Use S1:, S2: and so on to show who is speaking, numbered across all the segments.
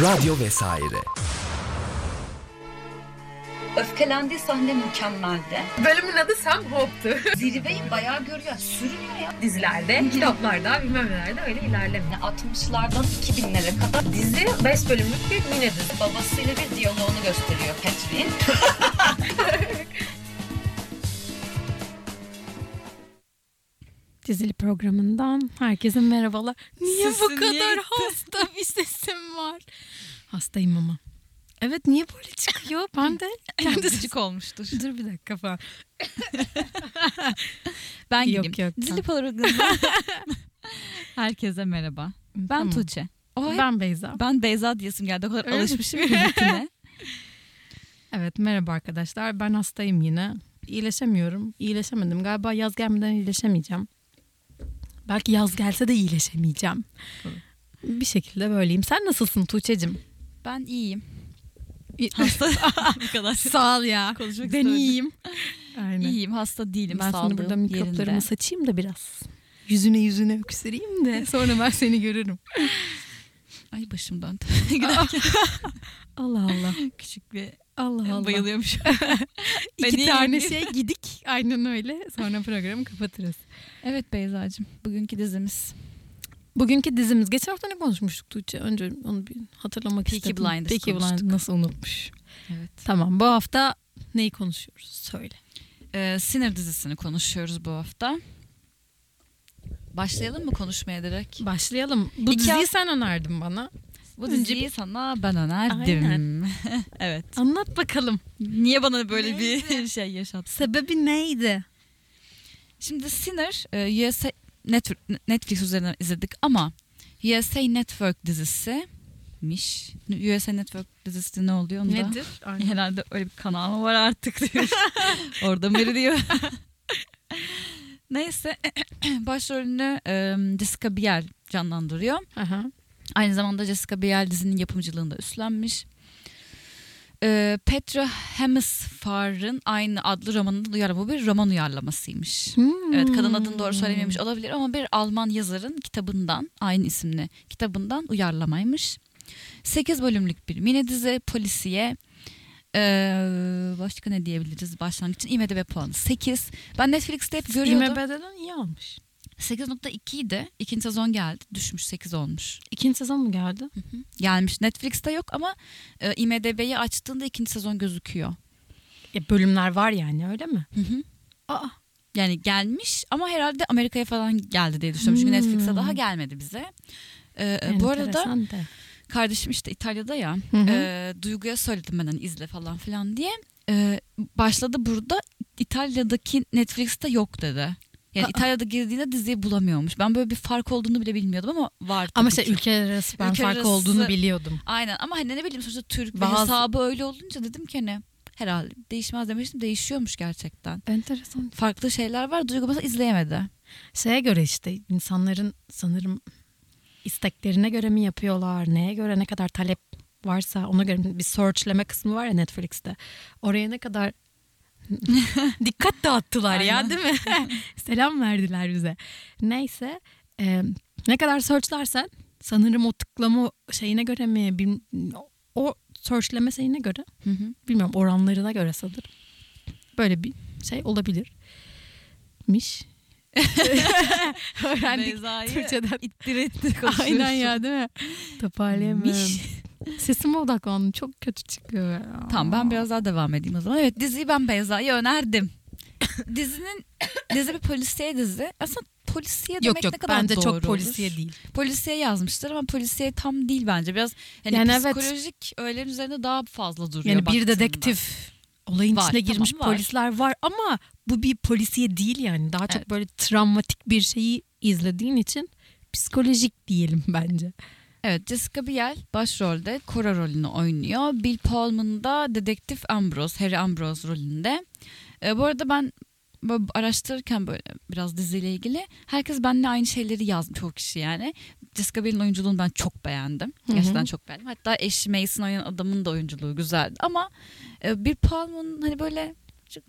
S1: Radyo vesaire.
S2: Öfkelendiği sahne mükemmeldi.
S3: Bölümün adı Sam Hope'tu.
S2: Zirveyi bayağı görüyor. Sürünüyor ya.
S3: Dizilerde, kitaplarda, bilmem nelerde öyle ilerlemiyor.
S2: Yani 60'lardan 2000'lere kadar
S3: Dizi 5 bölümlük bir mini dizi.
S2: babasıyla bir diyaloğunu gösteriyor Patrick'in.
S4: Dizili programından herkese merhabalar. Niye bu
S5: Sesin
S4: kadar
S5: niye
S4: hasta bir sesim var? Hastayım ama. Evet niye böyle çıkıyor? Ben de kendi
S5: Gıcık olmuştur.
S4: Dur bir dakika falan.
S5: Ben
S4: Yok,
S5: gideyim.
S4: yok,
S5: Dizili programından herkese merhaba. Ben
S4: Tamam.
S5: Tuğçe. O
S4: Ben Beyza.
S5: ben Beyza diyesim geldi. O kadar
S4: Öyle
S5: alışmışım ki.
S4: Evet merhaba arkadaşlar. Ben hastayım yine. İyileşemiyorum. İyileşemedim. Galiba yaz gelmeden iyileşemeyeceğim. Belki yaz gelse de iyileşemeyeceğim. Bir şekilde böyleyim. Sen nasılsın Tuğçe'cim?
S5: Ben iyiyim. Hasta bu kadar.
S4: Sağ ol ya.
S5: Konuşmak
S4: ben
S5: istemedim.
S4: iyiyim. Aynen.
S5: İyiyim. Hasta değilim.
S4: Ben şimdi burada mikroplarımı
S5: yerinde.
S4: saçayım da biraz. Yüzüne yüzüne öksüreyim de sonra ben seni görürüm.
S5: Ay başım döndü.
S4: Allah Allah.
S5: küçük bir
S4: Allah Allah.
S5: bayılıyormuş. Ben
S4: İki
S5: iyiyim.
S4: tane şey gidik. Aynen öyle. Sonra programı kapatırız.
S5: evet Beyza'cığım. Bugünkü dizimiz.
S4: Bugünkü dizimiz. Geçen hafta ne konuşmuştuk Tuğçe? Önce onu bir hatırlamak
S5: Peaky
S4: istedim.
S5: Blinders
S4: Peaky
S5: konuştuk.
S4: Blinders nasıl unutmuş?
S5: Evet.
S4: Tamam bu hafta neyi konuşuyoruz? Söyle.
S5: Ee, Sinir dizisini konuşuyoruz bu hafta. Başlayalım mı konuşmaya direkt?
S4: Başlayalım. Bu
S5: İki
S4: diziyi
S5: hafta-
S4: sen önerdin bana.
S5: Bu
S4: Önce
S5: diziyi sana ben önerdim. evet.
S4: Anlat bakalım.
S5: Niye bana böyle bir şey yaşattı?
S4: Sebebi neydi?
S5: Şimdi Sinner e, USA Net- Netflix üzerinden izledik ama USA Network dizisimiş. USA Network dizisi ne oluyor onu da?
S4: Nedir? Aynen.
S5: Herhalde öyle bir kanal mı var artık diyor. Orada mı diyor. Neyse başrolünü e, Jessica Biel canlandırıyor.
S4: Aha.
S5: Aynı zamanda Jessica Biel dizinin yapımcılığını da üstlenmiş. Ee, Petra Hemsfar'ın aynı adlı romanında uyarlama bu bir roman uyarlamasıymış. Evet kadın adını doğru söylememiş olabilir ama bir Alman yazarın kitabından aynı isimli kitabından uyarlamaymış. 8 bölümlük bir mini dizi polisiye ee, başka ne diyebiliriz başlangıç için IMDb puanı 8. Ben Netflix'te hep görüyordum.
S4: IMDb'den iyi almış.
S5: 8.2 idi. İkinci sezon geldi. Düşmüş 8 olmuş.
S4: İkinci sezon mu geldi?
S5: Gelmiş. Netflix'te yok ama e, IMDb'yi açtığında ikinci sezon gözüküyor.
S4: Ya bölümler var yani öyle mi?
S5: Hı hı.
S4: Aa.
S5: Yani gelmiş ama herhalde Amerika'ya falan geldi diye düşünüyorum. Çünkü
S4: Hmm.
S5: Netflix'e daha gelmedi bize. E, e, bu arada
S4: da.
S5: kardeşim işte İtalya'da ya.
S4: Hı hı.
S5: e, Duygu'ya söyledim ben hani izle falan filan diye. E, başladı burada İtalya'daki Netflix'te yok dedi. Yani. İtalya'da girdiğinde diziyi bulamıyormuş. Ben böyle bir fark olduğunu bile bilmiyordum ama var
S4: Ama şey
S5: ki.
S4: ülkeler arası ben
S5: Ülkeler
S4: fark
S5: arası-
S4: olduğunu biliyordum.
S5: Aynen ama hani ne bileyim sonuçta Türk
S4: Bazı-
S5: hesabı öyle olunca dedim ki hani herhalde değişmez demiştim değişiyormuş gerçekten.
S4: Enteresan.
S5: Farklı şeyler var Duygu mesela izleyemedi.
S4: Şeye göre işte insanların sanırım isteklerine göre mi yapıyorlar? Neye göre ne kadar talep varsa ona göre bir searchleme kısmı var ya Netflix'te. Oraya ne kadar dikkat dağıttılar ya değil mi? Selam verdiler bize. Neyse e, ne kadar searchlersen sanırım o tıklama şeyine göre mi bil- o searchleme şeyine göre
S5: Hı hı.
S4: bilmiyorum oranlarına göre sanırım. Böyle bir şey olabilir. Miş. Öğrendik
S5: Beyza'yı
S4: Türkçeden.
S5: ittir ettir
S4: Aynen ya değil mi? Toparlayamıyorum. Sesime odaklandım. Çok kötü çıkıyor ya.
S5: Tamam ben biraz daha devam edeyim o zaman. Evet diziyi ben Beyza'ya önerdim. Dizinin dizi bir polisiye dizi. Aslında polisiye demek
S4: Yok yok
S5: ne kadar
S4: bence
S5: doğru
S4: çok
S5: olur?
S4: polisiye değil.
S5: Polisiye yazmışlar ama polisiye tam değil bence. Biraz hani
S4: Yani evet.
S5: psikolojik öğeler üzerinde daha fazla duruyor.
S4: Yani bir dedektif olayın
S5: Var,
S4: içine girmiş
S5: tamam, var.
S4: polisler var ama bu bir polisiye değil yani. Daha çok
S5: Evet.
S4: böyle travmatik bir şeyi izlediğin için psikolojik diyelim bence.
S5: Evet Jessica Biel başrolde Cora rolünü oynuyor. Bill Pullman da dedektif Ambrose, Harry Ambrose rolünde. Ee, bu arada ben böyle araştırırken böyle biraz diziyle ilgili herkes benimle aynı şeyleri yazmış çok kişi yani. Jessica Biel'in oyunculuğunu ben çok beğendim.
S4: Hı hı.
S5: Gerçekten çok beğendim. Hatta eşi Mason oynayan adamın da oyunculuğu güzeldi. Ama e, Bill Pullman hani böyle çok,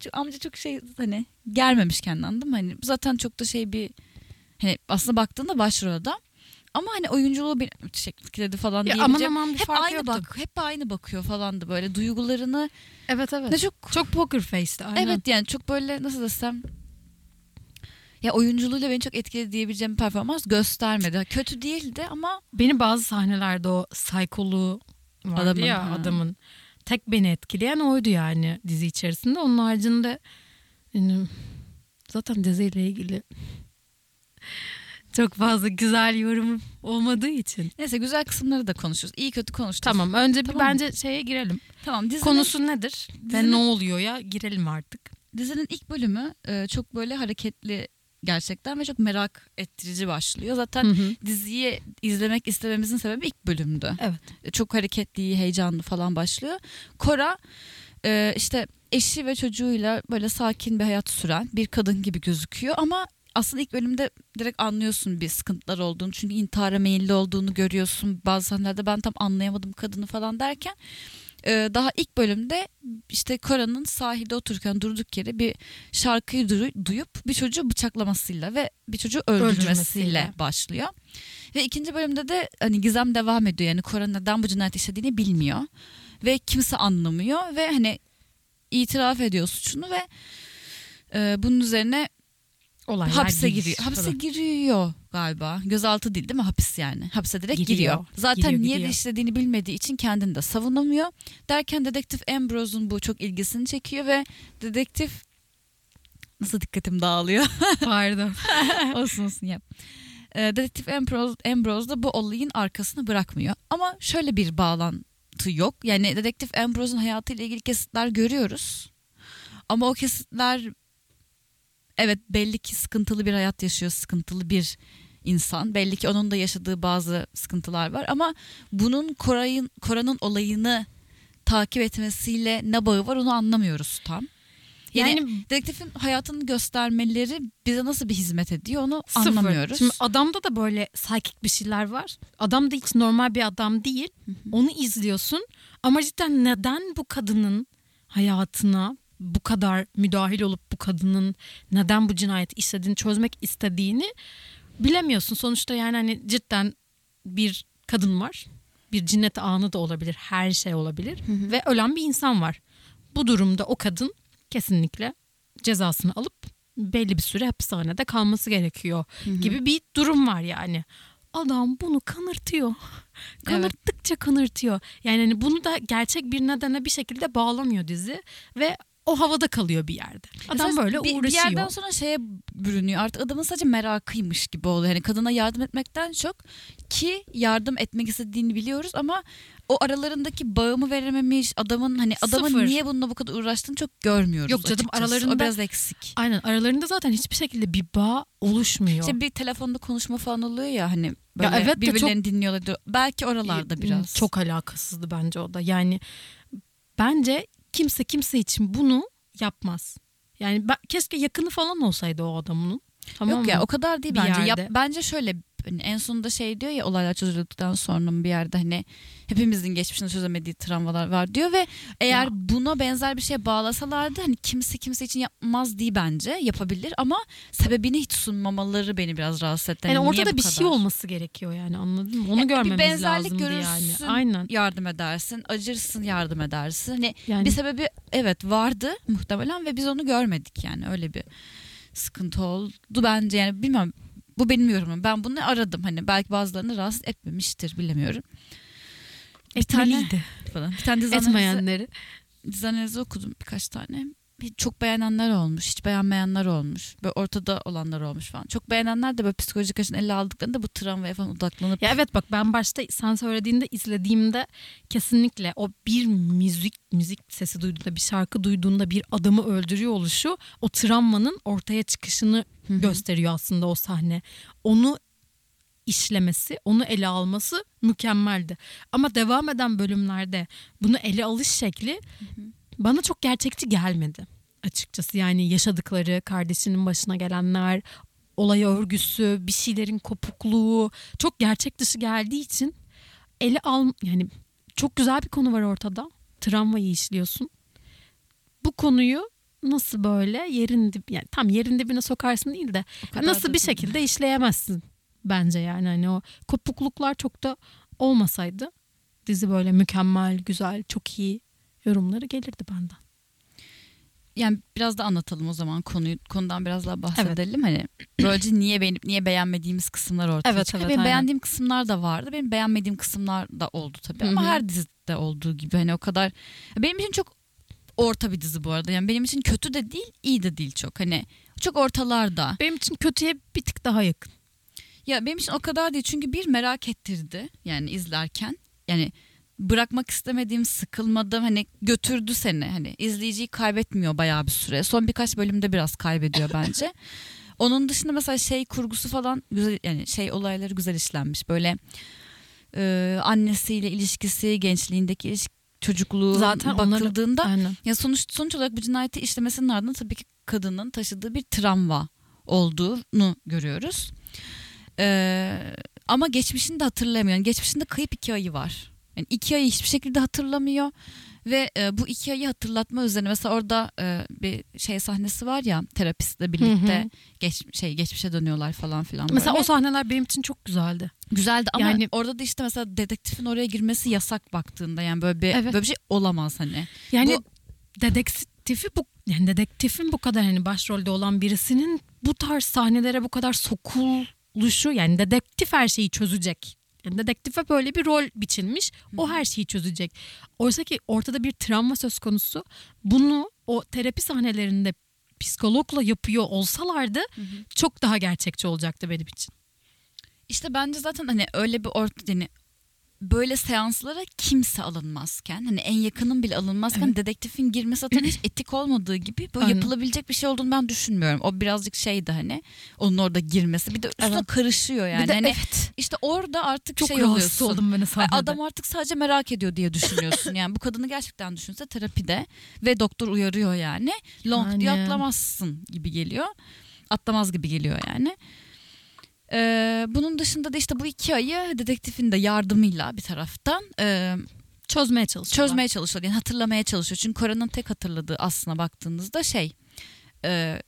S5: çok- amca çok şey hani germemiş kendini anladın mı? Hani zaten çok da şey bir hani aslında baktığında başrolde Ama hani oyunculuğu beni müthiş etkiledi falan
S4: Ya aman
S5: diyebileceğim.
S4: aman bir
S5: hep
S4: farkı
S5: aynı
S4: yoktu.
S5: bak, hep aynı bakıyor falan da böyle duygularını.
S4: Evet evet.
S5: Ne çok
S4: Çok poker face'ti aynen.
S5: evet yani çok böyle nasıl desem ya oyunculuğuyla beni çok etkiledi diyebileceğim bir performans göstermedi. Kötü değildi ama
S4: Beni bazı sahnelerde o vardı
S5: Adamın,
S4: ya
S5: ha.
S4: adamın. Tek beni etkileyen oydu yani dizi içerisinde. Onun haricinde yani, zaten diziyle ilgili çok fazla güzel yorum olmadığı için.
S5: neyse güzel kısımları da konuşuruz. İyi kötü konuştuk.
S4: Tamam önce bir
S5: Tamam
S4: bence şeye girelim.
S5: Tamam dizinin,
S4: Konusu nedir? Ve
S5: dizinin-
S4: ne oluyor ya? Girelim artık.
S5: dizinin ilk bölümü e, çok böyle hareketli gerçekten ve çok merak ettirici başlıyor. Zaten diziyi izlemek istememizin sebebi ilk bölümdü.
S4: Evet.
S5: Çok hareketli, heyecanlı falan başlıyor. Cora e, işte eşi ve çocuğuyla böyle sakin bir hayat süren bir kadın gibi gözüküyor ama aslında ilk bölümde direkt anlıyorsun bir sıkıntılar olduğunu. Çünkü intihara meyilli olduğunu görüyorsun. Bazı sahnelerde ben tam anlayamadım kadını falan derken e, daha ilk bölümde işte Cora'nın sahilde otururken durduk yere bir şarkıyı duyu- duyup bir çocuğu bıçaklamasıyla ve bir çocuğu öldürmesiyle
S4: Öldürmesiyle.
S5: başlıyor. Ve ikinci bölümde de hani gizem devam ediyor. Yani Cora neden bu cinayet işlediğini bilmiyor. Ve kimse anlamıyor ve hani itiraf ediyor suçunu ve e, bunun üzerine
S4: Olaylar
S5: hapse
S4: giriş
S5: giriyor. Hapse
S4: falan.
S5: giriyor galiba. Gözaltı değil değil mi? Hapis yani. Hapse direkt
S4: Giriyor.
S5: giriyor. Zaten
S4: Giriyor,
S5: niye
S4: gidiyor.
S5: de işlediğini bilmediği için kendini de savunamıyor. Derken dedektif Ambrose'un bu çok ilgisini çekiyor ve dedektif nasıl dikkatim dağılıyor.
S4: Pardon.
S5: olsun olsun yap. Ee, dedektif Ambrose, Ambrose da bu olayın arkasını bırakmıyor. Ama şöyle bir bağlantı yok. Yani dedektif Ambrose'un hayatıyla ilgili kesitler görüyoruz. Ama o kesitler evet belli ki sıkıntılı bir hayat yaşıyor, sıkıntılı bir insan. Belli ki onun da yaşadığı bazı sıkıntılar var ama bunun Koray'ın Kora'nın olayını takip etmesiyle ne bağı var onu anlamıyoruz tam. Yani,
S4: Yani
S5: dedektifin hayatını göstermeleri bize nasıl bir hizmet ediyor onu
S4: Sıfır.
S5: anlamıyoruz.
S4: Şimdi adamda da böyle psychic bir şeyler var. Adam da hiç normal bir adam değil. Onu izliyorsun ama cidden neden bu kadının hayatına bu kadar müdahil olup bu kadının neden bu cinayeti işlediğini çözmek istediğini bilemiyorsun. Sonuçta yani hani cidden bir kadın var. Bir cinnet anı da olabilir. Her şey olabilir. Ve ölen bir insan var. Bu durumda o kadın kesinlikle cezasını alıp belli bir süre hapishanede kalması gerekiyor gibi bir durum var yani. Adam bunu kanırtıyor. Kanırttıkça kanırtıyor. Yani hani bunu da gerçek bir nedene bir şekilde bağlamıyor dizi ve o havada kalıyor bir yerde. Adam
S5: Mesela
S4: böyle
S5: bir,
S4: uğraşıyor.
S5: Bir yerden sonra şeye bürünüyor. Artık adamın sadece merakıymış gibi oluyor. Yani kadına yardım etmekten çok ki yardım etmek istediğini biliyoruz ama o aralarındaki bağımı verememiş adamın hani adamın
S4: Sıfır.
S5: niye bununla bu kadar uğraştığını çok görmüyoruz
S4: Yok canım,
S5: açıkçası.
S4: aralarında-
S5: o biraz eksik.
S4: Aynen aralarında zaten hiçbir şekilde bir bağ oluşmuyor.
S5: İşte bir telefonda konuşma falan oluyor ya hani böyle
S4: Ya evet
S5: birbirlerini dinliyorlar. diyor. Belki oralarda biraz.
S4: Çok alakasızdı bence o da. Yani bence kimse kimse için bunu yapmaz. Yani ben, keşke yakını falan olsaydı o adamın. Tamam
S5: Yok
S4: mı?
S5: ya o kadar değil
S4: Bir
S5: bence.
S4: Yerde.
S5: bence şöyle hani en sonunda şey diyor ya olaylar çözüldükten sonra bir yerde hani hepimizin geçmişinde çözemediği travmalar var diyor ve eğer
S4: Ya.
S5: buna benzer bir şeye bağlasalardı hani kimse kimse için yapmaz değil bence yapabilir ama sebebini hiç sunmamaları beni biraz rahatsız etti.
S4: yani
S5: niye
S4: ortada bir
S5: kadar?
S4: şey olması gerekiyor yani anladın mı? Onu
S5: Ya
S4: görmemiz
S5: bir benzerlik
S4: lazımdı
S5: görürsün,
S4: yani. Aynen.
S5: yardım edersin, acırsın, yardım edersin. Hani
S4: Yani
S5: bir sebebi evet vardı muhtemelen ve biz onu görmedik yani öyle bir sıkıntı oldu bence yani bilmem bu benim yorumum ben bunu aradım hani belki bazılarını rahatsız etmemiştir bilemiyorum bir tane
S4: etmeliydi.
S5: falan bir tane dizi analizi,
S4: Etmeyenleri.
S5: dizi analizi okudum birkaç tane çok beğenenler olmuş hiç beğenmeyenler olmuş böyle ortada olanlar olmuş falan çok beğenenler de böyle psikolojik açıdan ele aldıklarında bu travmaya falan odaklanıp
S4: Ya evet bak ben başta sen söylediğinde izlediğimde kesinlikle o bir müzik müzik sesi duyduğunda bir şarkı duyduğunda bir adamı öldürüyor oluşu o travmanın ortaya çıkışını
S5: Hı hı.
S4: gösteriyor aslında o sahne. Onu işlemesi, onu ele alması mükemmeldi. Ama devam eden bölümlerde bunu ele alış şekli bana çok gerçekçi gelmedi açıkçası. Yani yaşadıkları, kardeşinin başına gelenler, olay örgüsü, bir şeylerin kopukluğu çok gerçek dışı geldiği için ele al yani çok güzel bir konu var ortada. Travmayı işliyorsun. Bu konuyu nasıl böyle yerin dib yani tam yerin dibine sokarsın değil de nasıl bir
S5: değil.
S4: şekilde işleyemezsin bence yani hani o kopukluklar çok da olmasaydı dizi böyle mükemmel, güzel, çok iyi yorumları gelirdi benden.
S5: Yani biraz da anlatalım o zaman konuyu konudan biraz daha bahsedelim. Hani böylece niye beğenip niye beğenmediğimiz kısımlar ortaya
S4: Evet,
S5: çıkıyor.
S4: evet,
S5: benim
S4: aynen.
S5: beğendiğim kısımlar da vardı. Benim beğenmediğim kısımlar da oldu tabii ama
S4: Hı hı.
S5: her dizide olduğu gibi hani o kadar benim için çok orta bir dizi bu arada. Yani benim için kötü de değil, iyi de değil çok. Hani çok ortalarda.
S4: Benim için kötüye bir tık daha yakın.
S5: Ya benim için o kadar değil çünkü bir merak ettirdi yani izlerken. Yani bırakmak istemediğim, sıkılmadım hani götürdü seni. Hani izleyiciyi kaybetmiyor bayağı bir süre. Son birkaç bölümde biraz kaybediyor bence. Onun dışında mesela şey kurgusu falan güzel yani şey olayları güzel işlenmiş. Böyle e, annesiyle ilişkisi, gençliğindeki ilişki, çocukluğu
S4: Zaten onları-
S5: bakıldığında
S4: Aynen.
S5: ya sonuç sonuç olarak bu cinayeti işlemesinin ardından tabii ki kadının taşıdığı bir travma olduğunu görüyoruz. Ee, ama geçmişini de hatırlamıyor. Yani geçmişinde kayıp iki ayı var. Yani iki ayı hiçbir şekilde hatırlamıyor ve e, bu iki ayı hatırlatma üzerine mesela orada e, bir şey sahnesi var ya terapistle birlikte
S4: Hı hı.
S5: geç şey geçmişe dönüyorlar falan filan.
S4: Mesela
S5: böyle.
S4: o sahneler benim için çok güzeldi.
S5: güzeldi ama
S4: Yani-
S5: orada da işte mesela dedektifin oraya girmesi yasak baktığında yani böyle bir
S4: Evet.
S5: böyle bir şey olamaz hani.
S4: Yani
S5: Bu-
S4: dedektifi bu yani dedektifin bu kadar hani başrolde olan birisinin bu tarz sahnelere bu kadar sokuluşu yani dedektif her şeyi çözecek. Yani dedektife böyle bir rol biçilmiş. O her şeyi çözecek. Oysa ki ortada bir travma söz konusu. Bunu o terapi sahnelerinde psikologla yapıyor olsalardı çok daha gerçekçi olacaktı benim için.
S5: İşte bence zaten hani öyle bir orta yani böyle seanslara kimse alınmazken hani en yakının bile alınmazken
S4: Evet.
S5: dedektifin girmesi zaten hiç etik olmadığı gibi böyle
S4: Aynen.
S5: yapılabilecek bir şey olduğunu ben düşünmüyorum. O birazcık şeydi hani onun orada girmesi bir de üstüne
S4: Evet.
S5: karışıyor yani.
S4: bir de
S5: hani
S4: evet
S5: işte orada artık
S4: çok
S5: şey oluyorsun.
S4: oldum ben sahnede.
S5: Adam artık sadece merak ediyor diye düşünüyorsun. Yani bu kadını gerçekten düşünse terapide ve doktor uyarıyor yani. Long
S4: Yani.
S5: diye atlamazsın gibi geliyor. Atlamaz gibi geliyor yani. Ee, bunun dışında da işte bu iki ayı dedektifin de yardımıyla bir taraftan e,
S4: çözmeye çalışıyor.
S5: çözmeye çalışıyor. Yani hatırlamaya çalışıyor. Çünkü Kora'nın tek hatırladığı aslına baktığınızda şey e,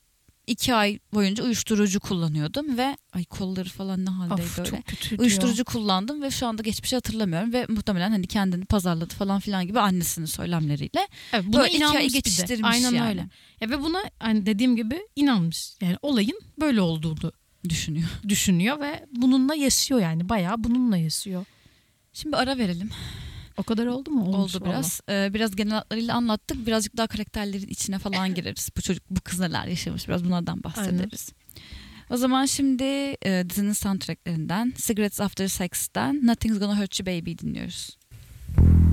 S5: iki ay boyunca uyuşturucu kullanıyordum ve ay kolları falan ne haldeydi
S4: Of,
S5: öyle.
S4: çok kötüydü
S5: Uyuşturucu kullandım ve şu anda geçmişi hatırlamıyorum ve muhtemelen hani kendini pazarladı falan filan gibi annesinin söylemleriyle.
S4: Evet, buna
S5: Böyle iki ay
S4: inanmış bir de.
S5: geçiştirmiş
S4: Aynen
S5: yani.
S4: öyle. Ya ve buna hani dediğim gibi inanmış. Yani olayın böyle olduğunu
S5: Düşünüyor.
S4: düşünüyor ve bununla yaşıyor yani. Bayağı bununla yaşıyor.
S5: Şimdi ara verelim.
S4: O kadar oldu mu? Olmuş
S5: Oldu
S4: valla.
S5: biraz. Ee, biraz genel hatlarıyla anlattık. Birazcık daha karakterlerin içine falan gireriz. Bu çocuk, bu kız neler yaşamış biraz bunlardan bahsederiz. O zaman şimdi e, dizinin soundtracklerinden Cigarettes After Sex'ten Nothing's Gonna Hurt You Baby dinliyoruz.
S1: whispered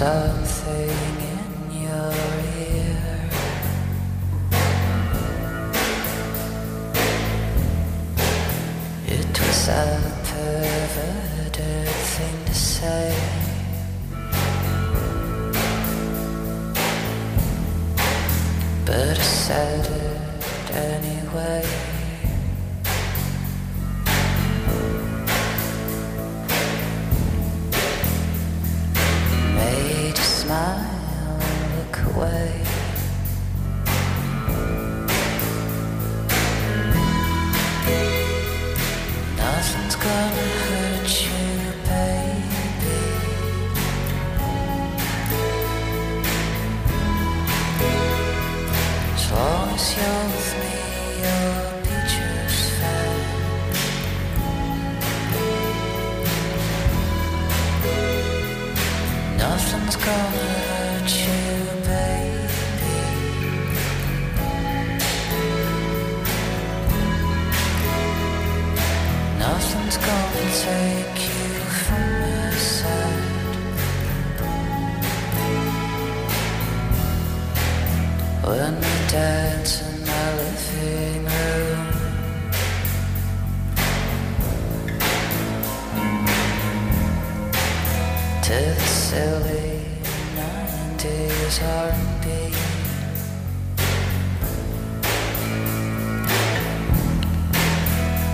S1: something in your ear. It was a perverted thing to say. But I said it anyway.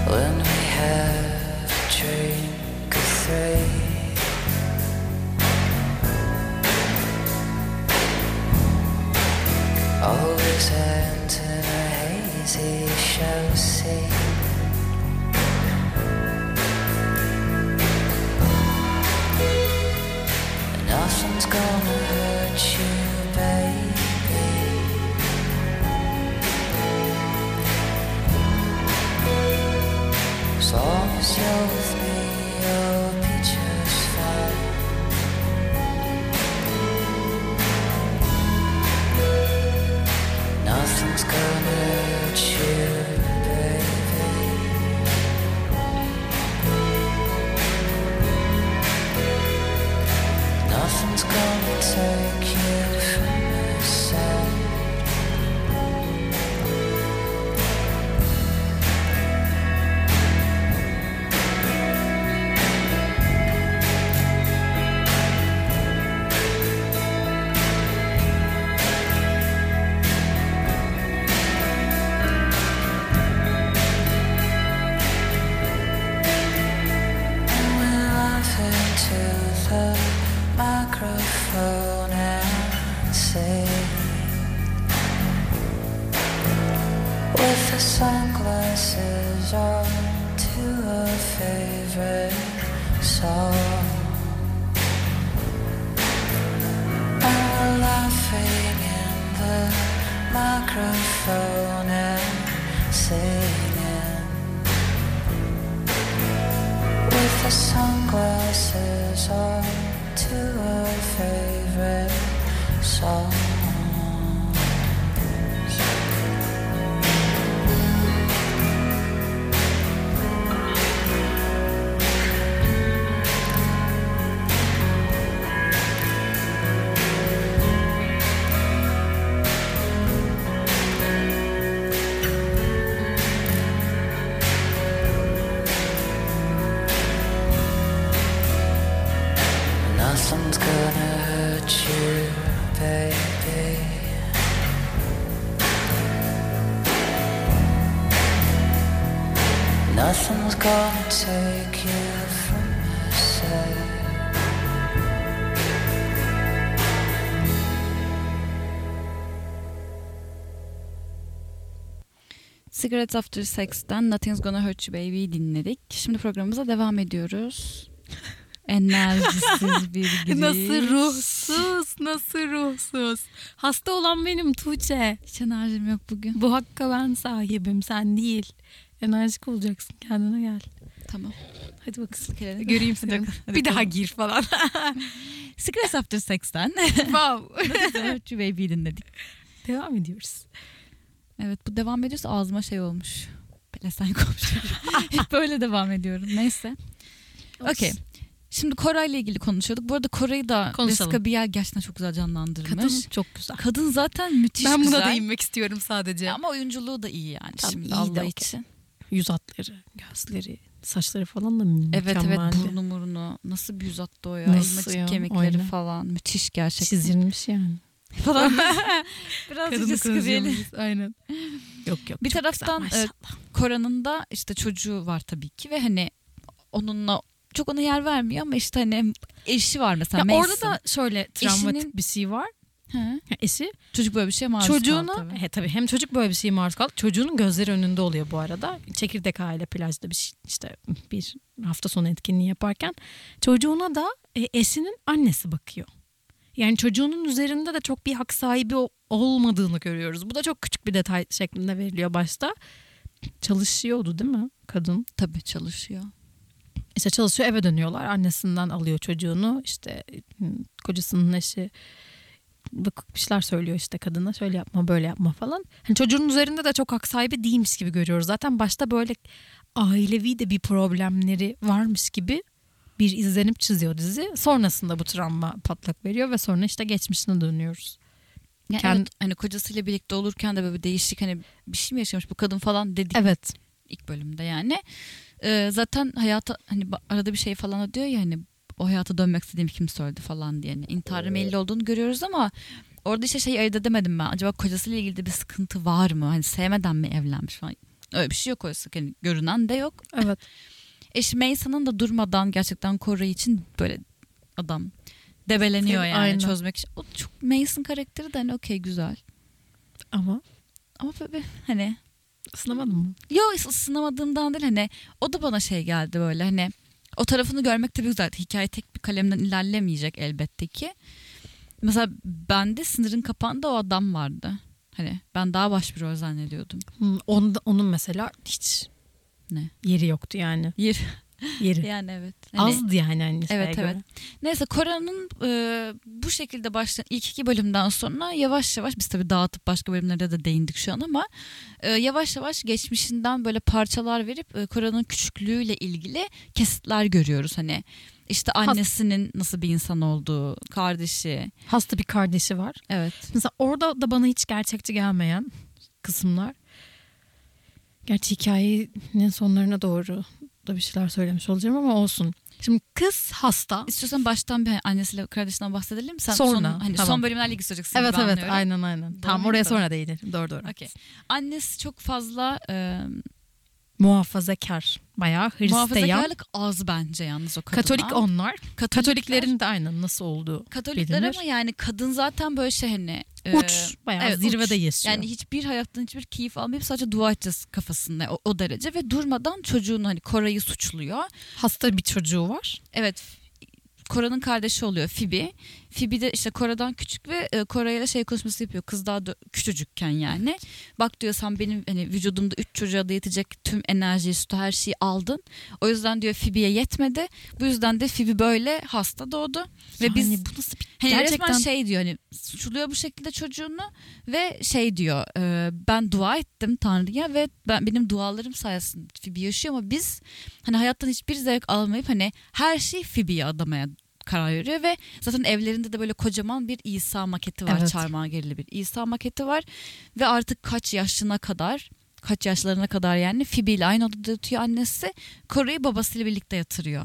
S1: When we have a drink microphone and sing with the sunglasses on to a favorite song. And we're laughing in the microphone and singing with the sunglasses on to a favorite song.
S5: Cigarettes After Sex'ten Nothing's Gonna Hurt You Baby'yi dinledik. Şimdi programımıza devam ediyoruz. Enerjisiz bir giriş.
S4: Nasıl ruhsuz, nasıl ruhsuz. Hasta olan benim Tuğçe.
S5: Hiç enerjim yok bugün.
S4: Bu hakka ben sahibim, sen değil. Enerjik olacaksın, kendine gel.
S5: Tamam.
S4: Hadi bakalım. Göreyim seni. Bir daha gir falan.
S5: Cigarettes After Sex'ten
S4: wow.
S5: Nothing's Gonna Hurt You Baby'yi dinledik.
S4: Devam ediyoruz.
S5: Evet bu devam ediyorsa ağzıma şey olmuş. Pelesenk olmuş. Hep böyle devam ediyorum. Neyse. Okey. Şimdi Koray'la ilgili konuşuyorduk. Bu arada Koray'ı da
S4: Konuşalım.
S5: Jessica Biel gerçekten çok güzel canlandırmış.
S4: Kadın
S5: Kadın,
S4: çok güzel.
S5: zaten müthiş
S4: ben buna
S5: güzel.
S4: değinmek istiyorum sadece.
S5: Ama oyunculuğu da iyi yani
S4: Tabii iyi
S5: şimdi
S4: de
S5: Allah
S4: okey.
S5: için.
S4: Yüz hatları, gözleri, saçları falan da mükemmeldi.
S5: Evet evet burnu murnu. Nasıl bir yüz attı o ya.
S4: Nasıl
S5: Elmacık
S4: ya?
S5: kemikleri
S4: Aynen.
S5: falan. Müthiş gerçekten.
S4: Çizilmiş yani.
S5: Falan. Biraz
S4: Kadını
S5: Jessica Biel'i-
S4: konuşuyoruz. Aynen. Yok yok.
S5: Bir taraftan,
S4: güzel,
S5: e. Kora'nın da işte çocuğu var tabii ki ve hani onunla çok ona yer vermiyor ama işte hani eşi var mesela
S4: Ya
S5: Mason.
S4: orada da şöyle travmatik
S5: Eşinin-
S4: bir şey var.
S5: He.
S4: Eşi
S5: çocuk böyle bir şeye maruz kaldı
S4: çocuğunu
S5: tabii.
S4: he, tabii hem çocuk böyle bir şeye maruz kaldı. Çocuğunun gözleri önünde oluyor bu arada. Çekirdek aile plajda bir şey, işte bir hafta sonu etkinliği yaparken çocuğuna da e, eşinin annesi bakıyor. Yani çocuğunun üzerinde de çok bir hak sahibi olmadığını görüyoruz. Bu da çok küçük bir detay şeklinde veriliyor başta. Çalışıyordu değil mi kadın?
S5: Tabii çalışıyor.
S4: İşte çalışıyor eve dönüyorlar. Annesinden alıyor çocuğunu. İşte kocasının eşi bir şeyler söylüyor işte kadına. Şöyle yapma böyle yapma falan. Hani çocuğun üzerinde de çok hak sahibi değilmiş gibi görüyoruz. Zaten başta böyle ailevi de bir problemleri varmış gibi bir izlenip çiziyor dizi. Sonrasında bu travma patlak veriyor ve sonra işte geçmişine dönüyoruz.
S5: Yani
S4: Kend-
S5: evet, hani kocasıyla birlikte olurken de böyle bir değişik hani bir şey mi yaşamış bu kadın falan dedik
S4: Evet.
S5: ilk bölümde yani. Ee, zaten hayata hani arada bir şey falan da diyor ya hani o hayata dönmek istediğim kim söyledi falan diye. Yani intiharı meyilli olduğunu görüyoruz ama orada işte şey ayırt edemedim ben. Acaba kocasıyla ilgili de bir sıkıntı var mı? Hani sevmeden mi evlenmiş falan. Öyle bir şey yok oysa. Yani görünen de yok.
S4: Evet.
S5: Eşi Mason'ın da durmadan gerçekten Koray için böyle adam debeleniyor yani
S4: aynen.
S5: çözmek için. O çok Mason karakteri de hani okey güzel.
S4: Ama
S5: Ama böyle hani
S4: ısınamadın mı?
S5: Yok ısınamadığımdan değil hani o da bana şey geldi böyle hani o tarafını görmek tabii güzel. Hikaye tek bir kalemden ilerlemeyecek elbette ki. Mesela bende sınırın kapağında o adam vardı. Hani ben daha baş bir rol zannediyordum.
S4: Hmm, onun mesela hiç
S5: Ne?
S4: yeri yoktu yani.
S5: Yer.
S4: Yeri.
S5: Yani evet. Hani-
S4: Azdı yani hani
S5: Evet
S4: göre.
S5: evet. Neyse Kora'nın e, bu şekilde başlayan ilk iki bölümden sonra yavaş yavaş biz tabii dağıtıp başka bölümlere de değindik şu an ama e, yavaş yavaş geçmişinden böyle parçalar verip e, Kora'nın küçüklüğüyle ilgili kesitler görüyoruz. Hani işte annesinin nasıl bir insan olduğu, kardeşi.
S4: Hasta bir kardeşi var.
S5: Evet.
S4: Mesela orada da bana hiç gerçekçi gelmeyen kısımlar. Gerçi hikayenin sonlarına doğru da bir şeyler söylemiş olacağım ama olsun. Şimdi kız hasta.
S5: İstiyorsan baştan bir annesiyle kardeşinden bahsedelim. Sen
S4: Sonra,
S5: son, hani
S4: tamam.
S5: son bölümlerle ilgili söyleyeceksin.
S4: Evet evet
S5: anlıyorum.
S4: aynen aynen.
S5: Doğru
S4: tamam oraya sonra değinelim. Doğru doğru.
S5: Okey. Annesi çok fazla e,
S4: Muhafazakar. Bayağı Hristiyan.
S5: muhafazakarlık az bence yalnız o kadına.
S4: Katolik onlar.
S5: Katolikler-
S4: Katoliklerin de aynen nasıl olduğu
S5: Katolikler
S4: bilinir.
S5: ama yani kadın zaten böyle şey hani e,
S4: Uç. Bayağı
S5: evet,
S4: zirvede
S5: uç.
S4: yaşıyor.
S5: Yani hiçbir hayattan hiçbir keyif almayıp sadece dua edeceğiz kafasında o, o derece ve durmadan çocuğunu hani Koray'ı suçluyor.
S4: Hasta bir çocuğu var.
S5: Evet Kora'nın kardeşi oluyor Phoebe. Phoebe de işte Kora'dan küçük ve e, Koray'la şey konuşması yapıyor. Kız daha da küçücükken yani. Bak diyor sen benim hani vücudumda üç çocuğa da yetecek tüm enerjiyi, sütü her şeyi aldın. O yüzden diyor Phoebe'ye yetmedi. Bu yüzden de Phoebe böyle hasta doğdu. Ve
S4: yani
S5: biz
S4: bu nasıl bir
S5: Hani
S4: gerçekten
S5: resmen şey diyor hani suçluyor bu şekilde çocuğunu ve şey diyor e, ben dua ettim Tanrı'ya ve ben benim dualarım sayesinde Phoebe yaşıyor ama biz hani hayattan hiçbir zevk almayıp hani her şeyi Phoebe'ye adamaya karar veriyor ve zaten evlerinde de böyle kocaman bir İsa maketi var
S4: Evet.
S5: çarmıha gerili bir İsa maketi var ve artık kaç yaşına kadar kaç yaşlarına kadar yani Phoebe ile aynı odada yatıyor annesi Koray'ı babasıyla birlikte yatırıyor.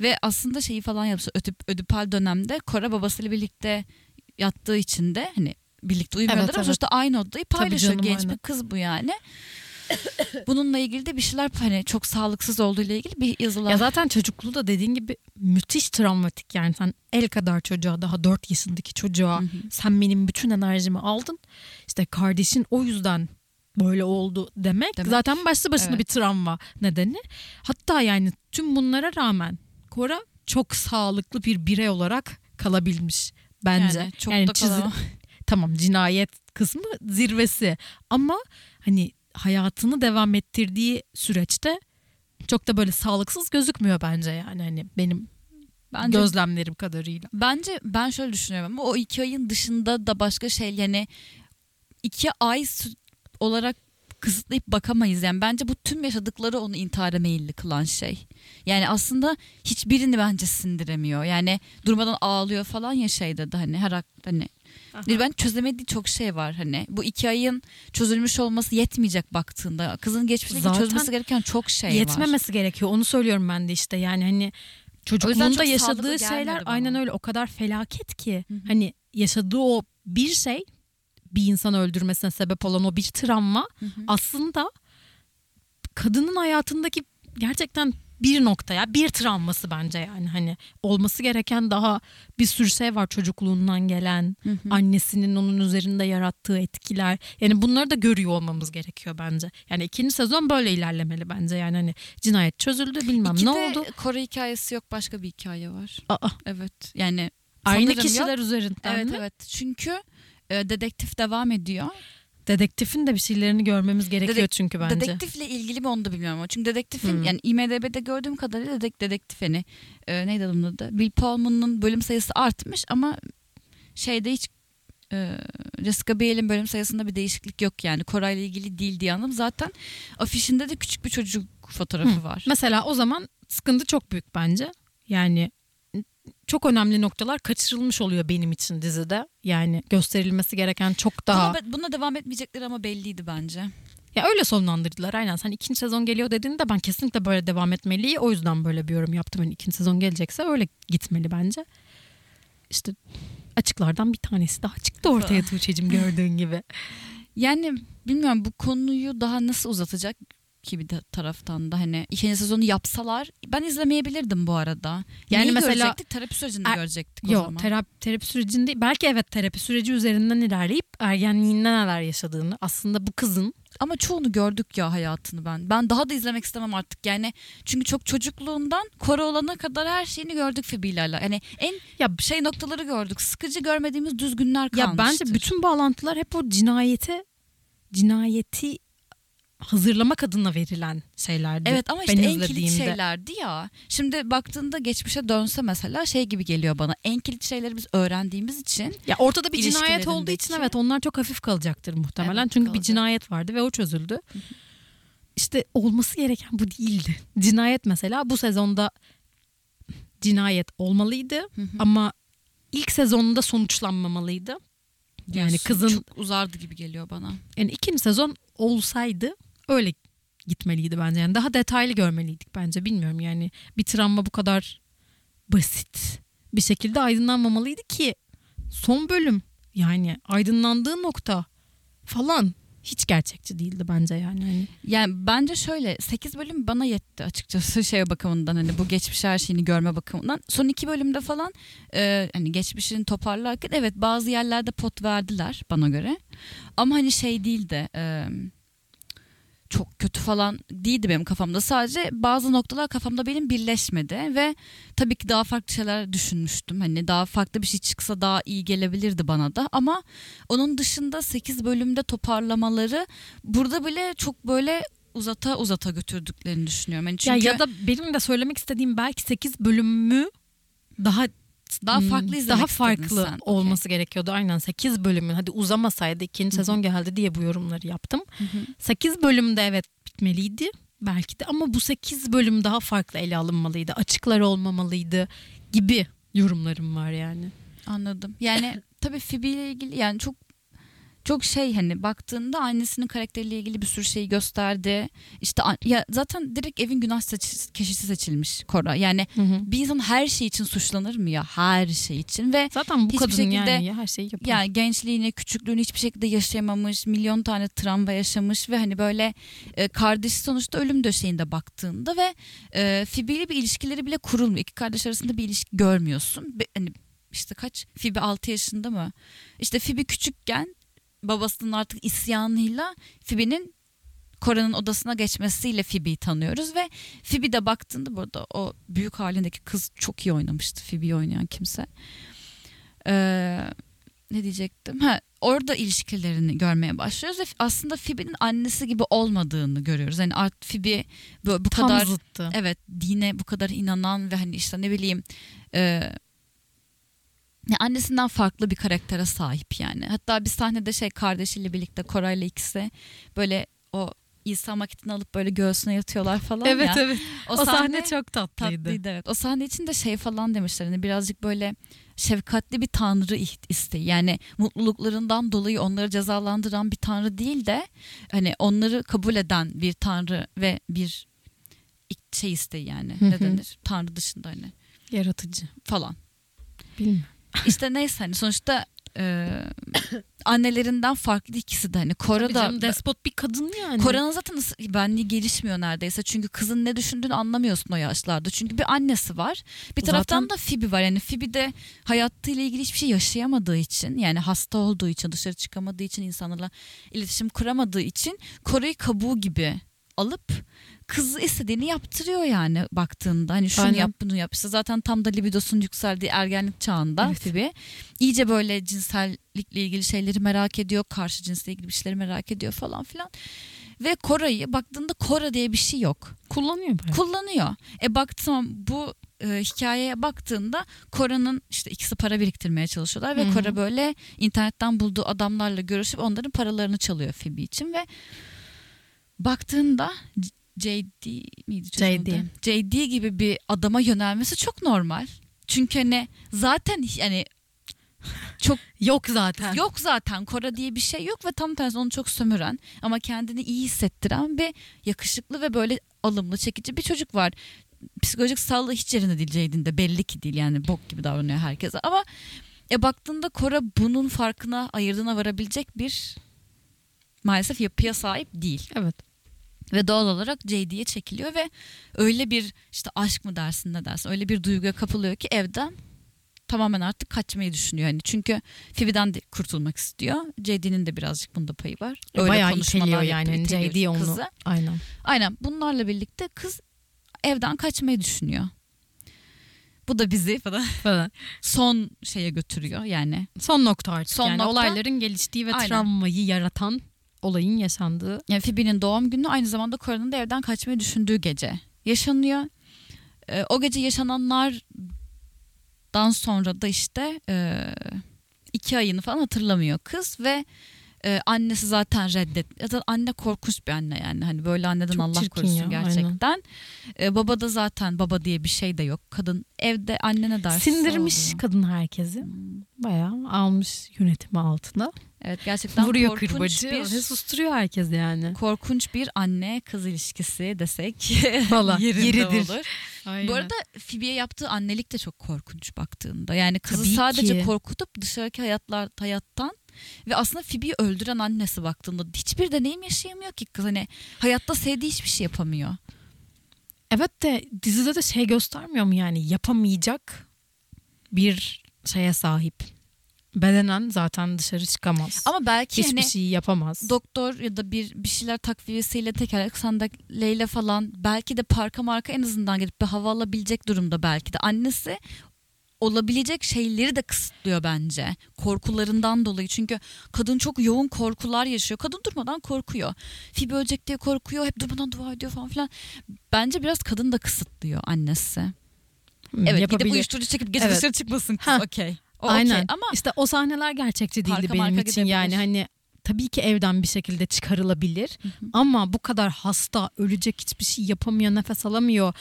S5: Ve aslında şeyi falan yapmış ödip, ödipal dönemde Kora babasıyla birlikte yattığı için de hani birlikte uyumuyorlar
S4: Evet,
S5: ama
S4: evet.
S5: sonuçta aynı odayı paylaşıyor.
S4: canım,
S5: Genç
S4: aynen.
S5: bir kız bu yani. Bununla ilgili de bir şeyler hani çok sağlıksız olduğu ile ilgili bir yazılar.
S4: Ya zaten çocukluğu da dediğin gibi müthiş travmatik yani sen el kadar çocuğa daha 4 yaşındaki çocuğa
S5: Hı hı.
S4: sen benim bütün enerjimi aldın. İşte kardeşin o yüzden böyle oldu demek,
S5: Demek.
S4: zaten başlı başına
S5: Evet.
S4: bir travma nedeni. Hatta yani tüm bunlara rağmen Kora çok sağlıklı bir birey olarak kalabilmiş bence.
S5: Yani çok
S4: Yani
S5: da
S4: çizi-
S5: kalamam.
S4: tamam cinayet kısmı zirvesi ama hani hayatını devam ettirdiği süreçte çok da böyle sağlıksız gözükmüyor bence yani hani benim
S5: Bence
S4: gözlemlerim kadarıyla.
S5: Bence ben şöyle düşünüyorum ama o iki ayın dışında da başka şey yani iki ay olarak kısıtlayıp bakamayız. Yani bence bu tüm yaşadıkları onu intihara meyilli kılan şey. Yani aslında hiçbirini bence sindiremiyor. Yani durmadan ağlıyor falan ya şeyde de hani her hani ben çözemediği çok şey var hani bu iki ayın çözülmüş olması yetmeyecek baktığında kızın geçmişteki
S4: Zaten
S5: çözmesi gereken çok şey var.
S4: Yetmemesi gerekiyor onu söylüyorum ben de işte yani hani çocukluğunda yaşadığı şeyler
S5: bana.
S4: aynen öyle o kadar felaket ki
S5: Hı hı.
S4: hani yaşadığı o bir şey bir insanı öldürmesine sebep olan o bir travma
S5: Hı hı.
S4: aslında kadının hayatındaki gerçekten bir noktaya bir travması bence yani hani olması gereken daha bir sürü şey var çocukluğundan gelen
S5: Hı hı.
S4: annesinin onun üzerinde yarattığı etkiler yani bunları da görüyor olmamız gerekiyor bence yani ikinci sezon böyle ilerlemeli bence yani hani cinayet çözüldü bilmem
S5: İki
S4: ne
S5: de
S4: oldu
S5: Kore hikayesi yok başka bir hikaye var.
S4: Aa,
S5: Evet yani
S4: aynı kişiler
S5: yok.
S4: üzerinden
S5: Evet
S4: mi?
S5: evet çünkü e, dedektif devam ediyor.
S4: dedektifin de bir şeylerini görmemiz gerekiyor
S5: Dedek-
S4: çünkü bence
S5: Dedektifle ilgili mi onu da bilmiyorum ama çünkü dedektifin
S4: Hmm.
S5: yani IMDB'de gördüğüm kadarıyla dedek, dedektif hani e, neydi adamın adı? Bill Pullman'ın bölüm sayısı artmış ama şeyde hiç e, Jessica Biel'in bölüm sayısında bir değişiklik yok yani Koray'la ilgili değil diye anladım. Zaten afişinde de küçük bir çocuk fotoğrafı
S4: Hı.
S5: var.
S4: Mesela o zaman sıkıntı çok büyük bence. Yani çok önemli noktalar kaçırılmış oluyor benim için dizide. Yani gösterilmesi gereken çok daha...
S5: Buna, buna devam etmeyecekleri ama belliydi bence.
S4: Ya öyle sonlandırdılar aynen. Sen ikinci sezon geliyor dediğinde ben kesinlikle böyle devam etmeli. O yüzden böyle bir yorum yaptım. Yani ikinci sezon gelecekse öyle gitmeli bence. İşte açıklardan bir tanesi daha çıktı ortaya Tuğçe'cim gördüğün gibi.
S5: Yani bilmiyorum bu konuyu daha nasıl uzatacak ki bir de taraftan da hani ikinci sezonu yapsalar ben izlemeyebilirdim bu arada.
S4: Yani
S5: Neyi
S4: mesela-
S5: görecektik? Terapi sürecini
S4: Er-
S5: görecektik o
S4: Yok
S5: zaman.
S4: terapi, terapi sürecinde belki evet terapi süreci üzerinden ilerleyip ergenliğinde neler yaşadığını aslında bu kızın
S5: Ama çoğunu gördük ya hayatını ben. Ben daha da izlemek istemem artık yani. Çünkü çok çocukluğundan kora olana kadar her şeyini gördük Fibi'lerle. Yani en
S4: Ya-
S5: şey noktaları gördük. Sıkıcı görmediğimiz düzgünler kalmıştır.
S4: ya bence bütün bağlantılar hep o cinayete cinayeti hazırlamak adına verilen şeylerdi.
S5: Evet ama işte
S4: ben
S5: en kilit şeylerdi ya. Şimdi baktığında geçmişe dönse mesela şey gibi geliyor bana. En kilit şeyleri biz öğrendiğimiz için
S4: Ya ortada bir cinayet olduğu için evet onlar çok hafif kalacaktır muhtemelen.
S5: Evet,
S4: Çünkü bir
S5: kalacak.
S4: cinayet vardı ve o çözüldü. İşte olması gereken bu değildi. Cinayet mesela bu sezonda cinayet olmalıydı ama ilk sezonunda sonuçlanmamalıydı. Yani
S5: diyorsun.
S4: kızın
S5: çok uzardı gibi geliyor bana.
S4: yani ikinci sezon olsaydı öyle gitmeliydi bence. Yani daha detaylı görmeliydik bence. Bilmiyorum yani bir travma bu kadar basit bir şekilde aydınlanmamalıydı ki son bölüm yani aydınlandığı nokta falan hiç gerçekçi değildi bence yani. Hani
S5: Yani bence şöyle 8 bölüm bana yetti açıkçası şey bakımından hani bu geçmiş her şeyini görme bakımından. Son iki bölümde falan e, hani geçmişini toparlarken evet bazı yerlerde pot verdiler bana göre. Ama hani şey değildi e, çok kötü falan değildi benim kafamda. Sadece bazı noktalar kafamda benim birleşmedi ve tabii ki daha farklı şeyler düşünmüştüm. Hani daha farklı bir şey çıksa daha iyi gelebilirdi bana da ama onun dışında 8 bölümde toparlamaları burada bile çok böyle uzata uzata götürdüklerini düşünüyorum. Yani çünkü
S4: ya ya da benim de söylemek istediğim belki 8 bölümü daha
S5: daha
S4: Hmm,
S5: farklı izlemek
S4: daha farklı
S5: sen.
S4: olması gerekiyordu. Aynen 8 bölümün hadi uzamasaydı ikinci sezon geldi diye bu yorumları yaptım.
S5: Hı hı.
S4: 8 bölümde evet bitmeliydi belki de ama bu 8 bölüm daha farklı ele alınmalıydı. Açıklar olmamalıydı gibi yorumlarım var yani.
S5: Anladım. Yani tabii Phoebe ile ilgili yani çok çok şey hani baktığında annesinin karakteriyle ilgili bir sürü şeyi gösterdi. İşte ya zaten direkt evin günah seç- kişisi seçilmiş Cora. Yani bir insan her şey için suçlanır mı ya? Her şey için ve
S4: Zaten bu kadın
S5: şekilde-
S4: yani her şeyi yapıyor.
S5: yani gençliğini, küçüklüğünü hiçbir şekilde yaşayamamış, milyon tane travma yaşamış ve hani böyle e, kardeşi sonuçta ölüm döşeğinde baktığında ve e, Phoebe ile bir ilişkileri bile kurulmuyor. İki kardeş arasında bir ilişki görmüyorsun. Be- hani işte kaç? Phoebe 6 yaşında mı? İşte Phoebe küçükken babasının artık isyanıyla Phoebe'nin Kora'nın odasına geçmesiyle Phoebe'yi tanıyoruz ve Phoebe de baktığında burada o büyük halindeki kız çok iyi oynamıştı Phoebe'yi oynayan kimse. Ee, ne diyecektim? Ha, orada ilişkilerini görmeye başlıyoruz ve aslında Phoebe'nin annesi gibi olmadığını görüyoruz. Yani art Phoebe bu, bu
S4: Tam
S5: kadar
S4: zıttı.
S5: evet dine bu kadar inanan ve hani işte ne bileyim e, ya annesinden farklı bir karaktere sahip yani. Hatta bir sahnede şey kardeşiyle birlikte Koray'la ikisi böyle o İsa maketini alıp böyle göğsüne yatıyorlar falan
S4: Evet
S5: ya.
S4: evet.
S5: O,
S4: O,
S5: sahne,
S4: sahne çok tatlıydı.
S5: tatlıydı evet. O sahne için de şey falan demişler hani birazcık böyle şefkatli bir tanrı isteği. Yani mutluluklarından dolayı onları cezalandıran bir tanrı değil de hani onları kabul eden bir tanrı ve bir şey isteği yani.
S4: Hı
S5: ne
S4: hı.
S5: denir? Tanrı dışında hani
S4: Yaratıcı.
S5: falan.
S4: Bilmiyorum.
S5: İşte neyse hani sonuçta e, annelerinden farklı ikisi de hani Kora da
S4: despot bir kadın yani.
S5: Kora'nın zaten benliği gelişmiyor neredeyse. Çünkü kızın ne düşündüğünü anlamıyorsun o yaşlarda. Çünkü bir annesi var. Bir taraftan
S4: Zaten-
S5: da Phoebe var. Yani Phoebe de hayatıyla ilgili hiçbir şey yaşayamadığı için yani hasta olduğu için dışarı çıkamadığı için insanlarla iletişim kuramadığı için Kora'yı kabuğu gibi alıp kızı istediğini yaptırıyor yani baktığında. Hani şunu
S4: Aynen.
S5: yap bunu yap. İşte zaten tam da libidosunun yükseldiği ergenlik çağında
S4: Evet.
S5: Phoebe iyice böyle cinsellikle ilgili şeyleri merak ediyor. Karşı cinsle ilgili bir şeyleri merak ediyor falan filan. Ve Kora'yı baktığında Kora diye bir şey yok.
S4: Kullanıyor bayağı.
S5: Kullanıyor. E baktım bu e, hikayeye baktığında Kora'nın işte ikisi para biriktirmeye çalışıyorlar ve
S4: Hı hı.
S5: Kora böyle internetten bulduğu adamlarla görüşüp onların paralarını çalıyor Phoebe için ve baktığında JD miydi?
S4: JD.
S5: JD gibi bir adama yönelmesi çok normal. Çünkü hani zaten yani çok
S4: Yok zaten.
S5: Yok zaten Kora diye bir şey yok ve tam tersi onu çok sömüren ama kendini iyi hissettiren bir yakışıklı ve böyle alımlı çekici bir çocuk var. Psikolojik sağlığı hiç yerinde değil Jade'in de belli ki değil yani bok gibi davranıyor herkese ama e baktığında Kora bunun farkına ayırdığına varabilecek bir maalesef yapıya sahip değil.
S4: Evet.
S5: Ve doğal olarak JD'ye çekiliyor ve öyle bir işte aşk mı dersin ne dersin öyle bir duyguya kapılıyor ki evden tamamen artık kaçmayı düşünüyor. Hani çünkü Phoebe'den de kurtulmak istiyor. JD'nin de birazcık bunda payı var. Öyle
S4: Bayağı iteliyor yani. Hani JD onu.
S5: kızı.
S4: Aynen.
S5: Aynen bunlarla birlikte kız evden kaçmayı düşünüyor. Bu da bizi falan
S4: Falan.
S5: son şeye götürüyor yani.
S4: Son nokta artık.
S5: Son
S4: yani
S5: nokta.
S4: olayların geliştiği ve
S5: Aynen.
S4: travmayı yaratan olayın yaşandığı.
S5: Yani Phoebe'nin doğum günü aynı zamanda Cora'nın da evden kaçmayı düşündüğü gece yaşanıyor. Ee, o gece yaşananlardan sonra da işte e, iki ayını falan hatırlamıyor kız ve e, annesi zaten reddet. Da anne korkunç bir anne yani hani böyle anneden
S4: Çok
S5: Allah korusun
S4: ya,
S5: gerçekten. E, baba da zaten baba diye bir şey de yok. Kadın evde annene dersi
S4: Sindirmiş
S5: oluyor.
S4: kadın herkesi. Bayağı almış yönetimi altına.
S5: Evet gerçekten
S4: Vuruyor
S5: korkunç
S4: kırbacı
S5: bir
S4: susturuyor herkes yani.
S5: korkunç bir anne kız ilişkisi desek
S4: Valla yeridir.
S5: olur.
S4: Aynen.
S5: Bu arada Phoebe'ye yaptığı annelik de çok korkunç baktığında. Yani kızı
S4: Tabii
S5: sadece
S4: ki.
S5: korkutup dışarıki hayatlar hayattan ve aslında Phoebe'yi öldüren annesi baktığında hiçbir deneyim yaşayamıyor ki kız. Hani hayatta sevdiği hiçbir şey yapamıyor.
S4: Evet de dizide de şey göstermiyor mu yani yapamayacak bir şeye sahip. Bedenen zaten dışarı çıkamaz.
S5: Ama belki
S4: Hiçbir
S5: hani
S4: şey yapamaz.
S5: doktor ya da bir bir şeyler takviyesiyle tekerlek sandalyeyle falan belki de parka marka en azından gidip bir hava alabilecek durumda belki de annesi olabilecek şeyleri de kısıtlıyor bence. Korkularından dolayı. Çünkü kadın çok yoğun korkular yaşıyor. Kadın durmadan korkuyor. Phoebe ölecek diye korkuyor. Hep durmadan dua ediyor falan filan. Bence biraz kadın da kısıtlıyor annesi.
S4: Hmm,
S5: evet gidip
S4: yapabilir.
S5: uyuşturucu çekip gece
S4: Evet.
S5: dışarı çıkmasın. Kız okey.
S4: Aynen.
S5: ama
S4: işte o sahneler gerçekçi değildi benim için. Yani
S5: gidebilir.
S4: hani tabii ki evden bir şekilde çıkarılabilir. Ama bu kadar hasta ölecek hiçbir şey yapamıyor nefes alamıyor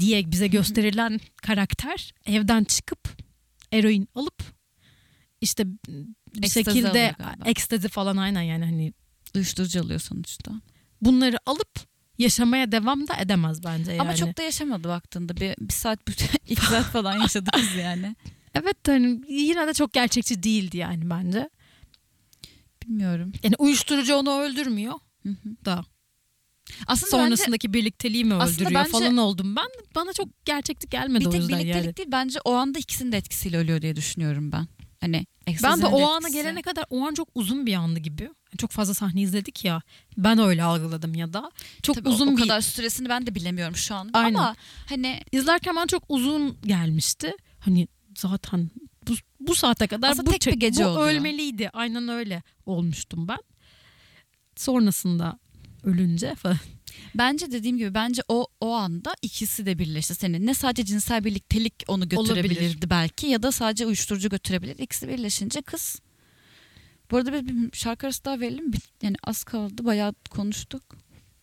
S4: diye bize gösterilen karakter evden çıkıp eroin alıp işte bir
S5: Ekstazi
S4: şekilde ekstazi falan aynen yani hani
S5: uyuşturucu alıyor sonuçta
S4: bunları alıp yaşamaya devam da edemez bence yani.
S5: Ama çok da yaşamadı baktığında. Bir, bir saat, bir, iki saat falan yaşadı kız yani.
S4: Evet hani yine de çok gerçekçi değildi yani bence.
S5: Bilmiyorum.
S4: Yani uyuşturucu onu öldürmüyor
S5: Hı hı.
S4: da.
S5: Aslında
S4: Sonrasındaki birlikteliği mi öldürüyor
S5: bence-
S4: falan oldum ben. Bana çok gerçekçi
S5: bence
S4: gelmedi
S5: bir
S4: o
S5: tek
S4: yüzden
S5: birliktelik
S4: yani.
S5: değil bence o anda ikisinin de etkisiyle ölüyor diye düşünüyorum ben. Hani
S4: Ben de o ana
S5: etkisi.
S4: gelene kadar o an çok uzun bir andı gibi. Çok fazla sahne izledik ya. Ben öyle algıladım ya da. Çok
S5: Tabii o-
S4: uzun
S5: o,
S4: bir
S5: kadar süresini ben de bilemiyorum şu anda
S4: Aynen.
S5: ama hani
S4: izlerken bana çok uzun gelmişti. Hani zaten bu, bu saate kadar
S5: Aslında
S4: bu,
S5: tek bir gece
S4: bu
S5: oluyor.
S4: ölmeliydi. Aynen öyle olmuştum ben. Sonrasında ölünce falan.
S5: bence dediğim gibi bence o o anda ikisi de birleşti senin. Ne sadece cinsel birliktelik onu götürebilirdi
S4: Olabilir.
S5: belki ya da sadece uyuşturucu götürebilir. İkisi birleşince kız bu arada bir, bir şarkı arası daha verelim mi? Yani az kaldı bayağı konuştuk.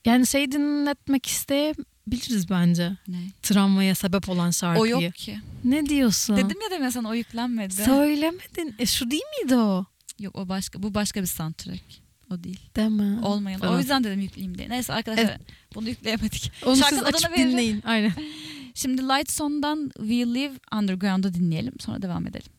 S4: Yani şey dinletmek isteyebiliriz bence.
S5: Ne?
S4: Travmaya sebep olan şarkıyı.
S5: O yok ki.
S4: Ne diyorsun?
S5: Dedim ya demin sana o yüklenmedi.
S4: Söylemedin. E şu değil miydi o?
S5: Yok o başka bu başka bir soundtrack. O değil.
S4: Deme.
S5: Olmayan.
S4: Falan.
S5: O yüzden dedim yükleyeyim diye. Neyse arkadaşlar bunu yükleyemedik.
S4: Onu
S5: Şarkının
S4: siz açıp
S5: veririm.
S4: dinleyin. Aynen.
S5: Şimdi Light Son'dan We Live Underground'u dinleyelim. Sonra devam edelim.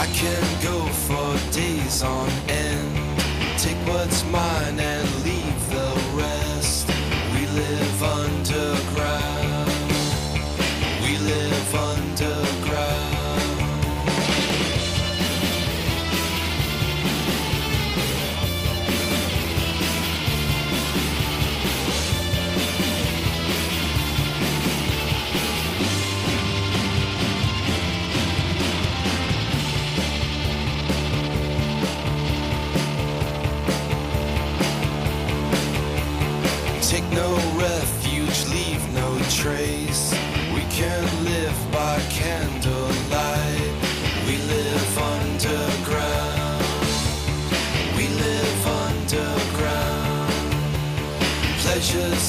S6: I can go for days on end. Take what's mine and leave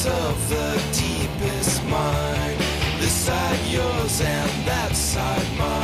S6: of the deepest mind. This side yours and that side mine.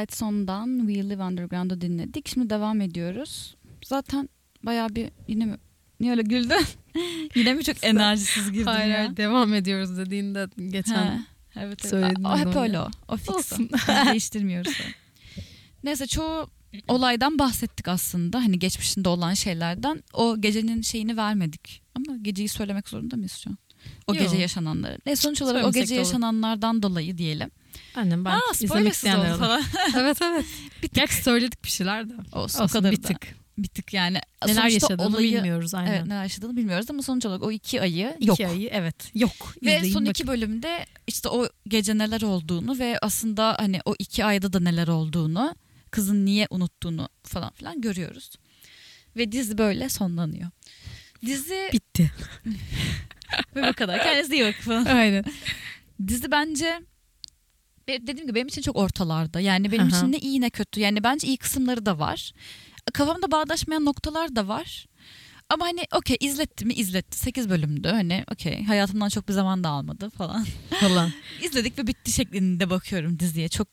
S5: Lights On'dan We Live Underground'u dinledik. Şimdi devam ediyoruz. Zaten bayağı bir yine mi? Niye öyle güldün? yine mi çok enerjisiz girdin
S4: Hayır,
S5: ya?
S4: hayır, devam ediyoruz dediğinde geçen
S5: He, evet,
S4: söylediğin
S5: O hep öyle o. O fix o.
S4: Olsun.
S5: Değiştirmiyoruz. o. Neyse çoğu olaydan bahsettik aslında. Hani geçmişinde olan şeylerden. O gecenin şeyini vermedik. Ama geceyi söylemek zorunda mıyız şu an? O
S4: Yok.
S5: gece yaşananları. Ne sonuç olarak o
S4: Söylemesek
S5: gece
S4: de olur.
S5: yaşananlardan dolayı diyelim.
S4: Annem ben
S5: Aa
S4: izlemek isteyenler
S5: falan.
S4: evet evet. Gerçi söyledik bir şeyler de.
S5: Olsun,
S4: Olsun
S5: o kadar
S4: bir
S5: da.
S4: tık.
S5: Bir tık yani.
S4: Neler yaşadığını
S5: olayı-
S4: bilmiyoruz aynen.
S5: Evet neler yaşadığını bilmiyoruz ama sonuç olarak o iki ayı
S4: İki
S5: yok.
S4: ayı evet yok.
S5: Ve
S4: İzleyin
S5: son
S4: bakın.
S5: iki bölümde işte o gece neler olduğunu ve aslında hani o iki ayda da neler olduğunu, kızın niye unuttuğunu falan filan görüyoruz. Ve dizi böyle sonlanıyor. Dizi
S4: bitti.
S5: ve bu kadar. Kendinize iyi bakın falan.
S4: Aynen.
S5: Dizi bence be- dediğim gibi benim için çok ortalarda. Yani benim
S4: Aha.
S5: için ne iyi ne kötü. Yani bence iyi kısımları da var. Kafamda bağdaşmayan noktalar da var. Ama hani okey izletti mi izletti. 8 bölümdü. Hani okey hayatımdan çok bir zaman da almadı falan.
S4: Falan.
S5: İzledik ve bitti şeklinde bakıyorum diziye. Çok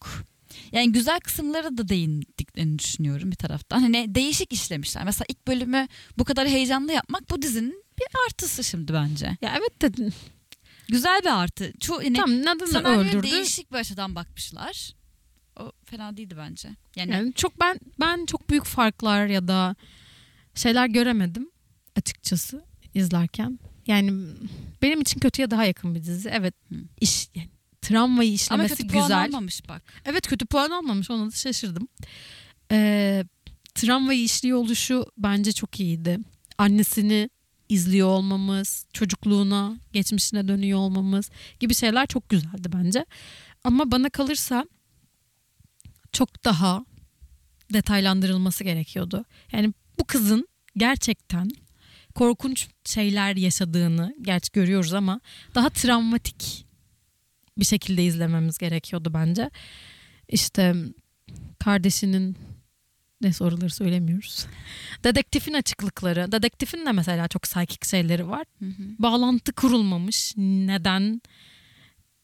S5: yani güzel kısımlara da değindiklerini düşünüyorum bir taraftan. Hani değişik işlemişler. Mesela ilk bölümü bu kadar heyecanlı yapmak bu dizinin bir artısı şimdi bence.
S4: Ya evet de
S5: Güzel bir artı. Çoğu hani
S4: tam Nadal'ı öldürdü.
S5: değişik bir açıdan bakmışlar. O fena değildi bence. Yani,
S4: Yani çok ben ben çok büyük farklar ya da şeyler göremedim açıkçası izlerken. Yani benim için kötüye daha yakın bir dizi. Evet
S5: Hı.
S4: iş yani travmayı
S5: ama
S4: işlemesi
S5: kötü puan
S4: güzel.
S5: almamış bak.
S4: Evet kötü puan almamış ona da şaşırdım. Ee, travmayı işliyor oluşu bence çok iyiydi. Annesini izliyor olmamız, çocukluğuna, geçmişine dönüyor olmamız gibi şeyler çok güzeldi bence. Ama bana kalırsa çok daha detaylandırılması gerekiyordu. Yani bu kızın gerçekten korkunç şeyler yaşadığını gerçi görüyoruz ama daha travmatik bir şekilde izlememiz gerekiyordu bence. İşte kardeşinin Ne soruları söylemiyoruz. Dedektifin açıklıkları. Dedektifin de mesela çok psychic şeyleri var.
S5: Hı hı.
S4: Bağlantı kurulmamış. Neden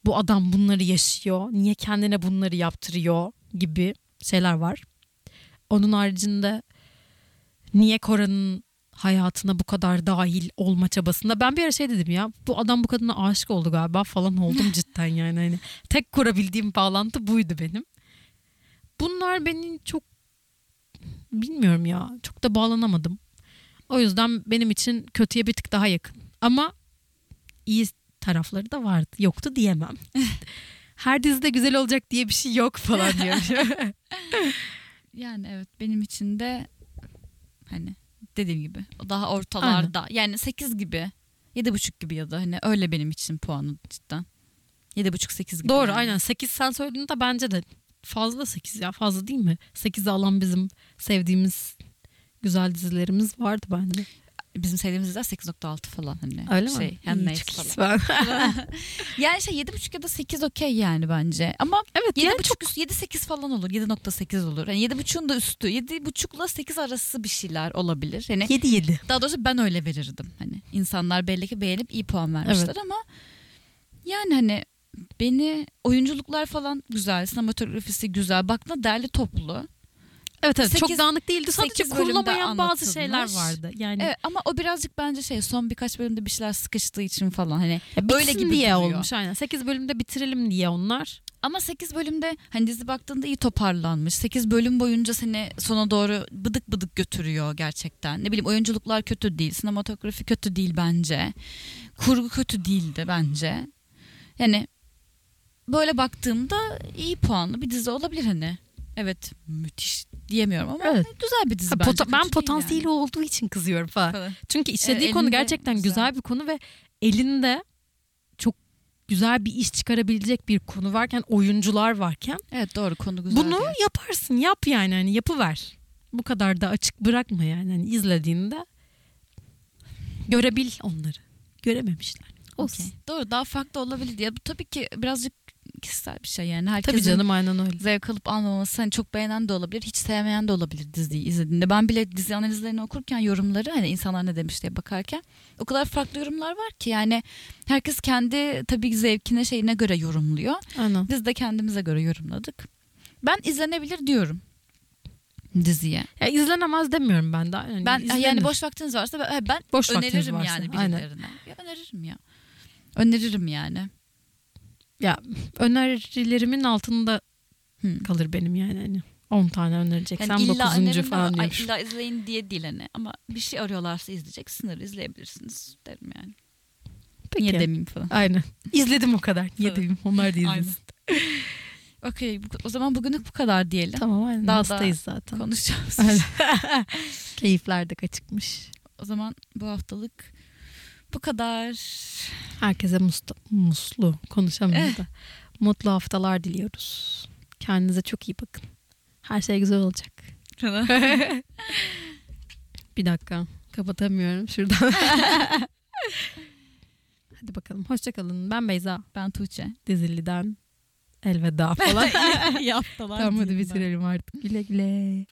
S4: bu adam bunları yaşıyor? Niye kendine bunları yaptırıyor gibi şeyler var. Onun haricinde niye Kora'nın hayatına bu kadar dahil olma çabasında ben bir ara şey dedim ya bu adam bu kadına aşık oldu galiba falan oldum cidden yani hani tek kurabildiğim bağlantı buydu benim. Bunlar beni çok bilmiyorum ya çok da bağlanamadım. O yüzden benim için kötüye bir tık daha yakın. Ama iyi tarafları da vardı. Yoktu diyemem. Her dizide güzel olacak diye bir şey yok falan diyorum.
S5: Yani evet benim için de hani dediğim gibi daha ortalarda yani 8 gibi 7,5 gibi ya da hani öyle benim için puanı cidden. 7,5-8 gibi.
S4: Doğru
S5: yani.
S4: aynen 8 sen söylediğinde bence de fazla 8 ya fazla değil mi? 8'i alan bizim sevdiğimiz güzel dizilerimiz vardı bence.
S5: Bizim sevdiğimiz diziler 8.6 falan hani.
S4: Öyle mi?
S5: şey,
S4: İyi,
S5: Handmaid's
S4: çok
S5: falan. Yani şey 7.5 ya da 8 okey yani bence. Ama
S4: evet
S5: 7.5
S4: yani çok
S5: üstü 7-8 falan olur. 7.8 olur. Yani 7.5'un da üstü. 7.5'la 8 arası bir şeyler olabilir. Hani
S4: 7 7.
S5: daha doğrusu ben öyle verirdim. Hani insanlar belli ki beğenip iyi puan vermişler
S4: Evet.
S5: ama yani hani beni oyunculuklar falan güzel, sinematografisi güzel. Baktığında derli toplu.
S4: Evet evet çok
S5: Sekiz-
S4: dağınık değildi. Sadece kurulamayan bazı şeyler vardı. Yani
S5: Evet, ama o birazcık bence şey son birkaç bölümde bir şeyler sıkıştığı için falan hani
S4: ya
S5: böyle gibi
S4: diye
S5: duruyor.
S4: olmuş aynen. 8 bölümde bitirelim diye onlar.
S5: Ama 8 bölümde hani dizi baktığında iyi toparlanmış. 8 bölüm boyunca seni sona doğru bıdık bıdık götürüyor gerçekten. Ne bileyim oyunculuklar kötü değil, sinematografi kötü değil bence. Kurgu kötü değildi bence. Yani böyle baktığımda iyi puanlı bir dizi olabilir hani. Evet müthiş diyemiyorum ama
S4: Evet.
S5: güzel bir dizi
S4: Ha,
S5: bence.
S4: ben potansiyeli
S5: yani.
S4: olduğu için kızıyorum falan.
S5: Falan.
S4: Çünkü işlediği
S5: Evet,
S4: konu gerçekten
S5: güzel.
S4: güzel. bir konu ve elinde çok güzel bir iş çıkarabilecek bir konu varken oyuncular varken
S5: Evet doğru konu güzel.
S4: bunu
S5: diyor.
S4: yaparsın yap yani hani yapıver. Bu kadar da açık bırakma yani hani izlediğinde görebil onları. Görememişler. Olsun.
S5: Okey. Doğru daha farklı olabilir diye. Bu tabii ki birazcık kişisel bir şey yani. Herkesin
S4: Tabii canım aynen öyle.
S5: zevk alıp almaması hani çok beğenen de olabilir, hiç sevmeyen de olabilir diziyi izlediğinde. Ben bile dizi analizlerini okurken yorumları hani insanlar ne demiş diye bakarken o kadar farklı yorumlar var ki yani herkes kendi tabii ki zevkine şeyine göre yorumluyor.
S4: Aynen.
S5: Biz de kendimize göre yorumladık. Ben izlenebilir diyorum diziye.
S4: Ya izlenemez demiyorum ben de. Yani
S5: Ben
S4: izlenir.
S5: yani boş vaktiniz varsa ben, ben
S4: Boş
S5: öneririm
S4: varsa,
S5: yani
S4: aynen.
S5: birilerine. Ya öneririm ya. Öneririm yani.
S4: Ya önerilerimin altında
S5: Hı.
S4: kalır benim yani hani 10 tane önereceksem
S5: Yani illa
S4: 9.
S5: önerim de
S4: falan diyormuş.
S5: illa izleyin diye değil hani. Ama bir şey arıyorlarsa izleyecek sınır izleyebilirsiniz derim yani.
S4: Peki.
S5: Niye demeyeyim falan.
S4: Aynen. İzledim o kadar. Niye
S5: Tabii.
S4: demeyeyim onlar da izlesin.
S5: Okey o zaman bugünlük bu kadar diyelim.
S4: Tamam aynen.
S5: Daha da
S4: Hastayız zaten.
S5: Konuşacağız.
S4: Keyifler de kaçıkmış.
S5: o zaman bu haftalık bu kadar.
S4: Herkese musta, muslu konuşamıyorum da. Mutlu haftalar diliyoruz. Kendinize çok iyi bakın. Her şey güzel olacak. Bir dakika. Kapatamıyorum şuradan. Hadi bakalım. Hoşçakalın. Ben Beyza.
S5: ben Tuğçe.
S4: Dizili'den elveda falan.
S5: İyi haftalar.
S4: tamam hadi bitirelim artık. Güle güle.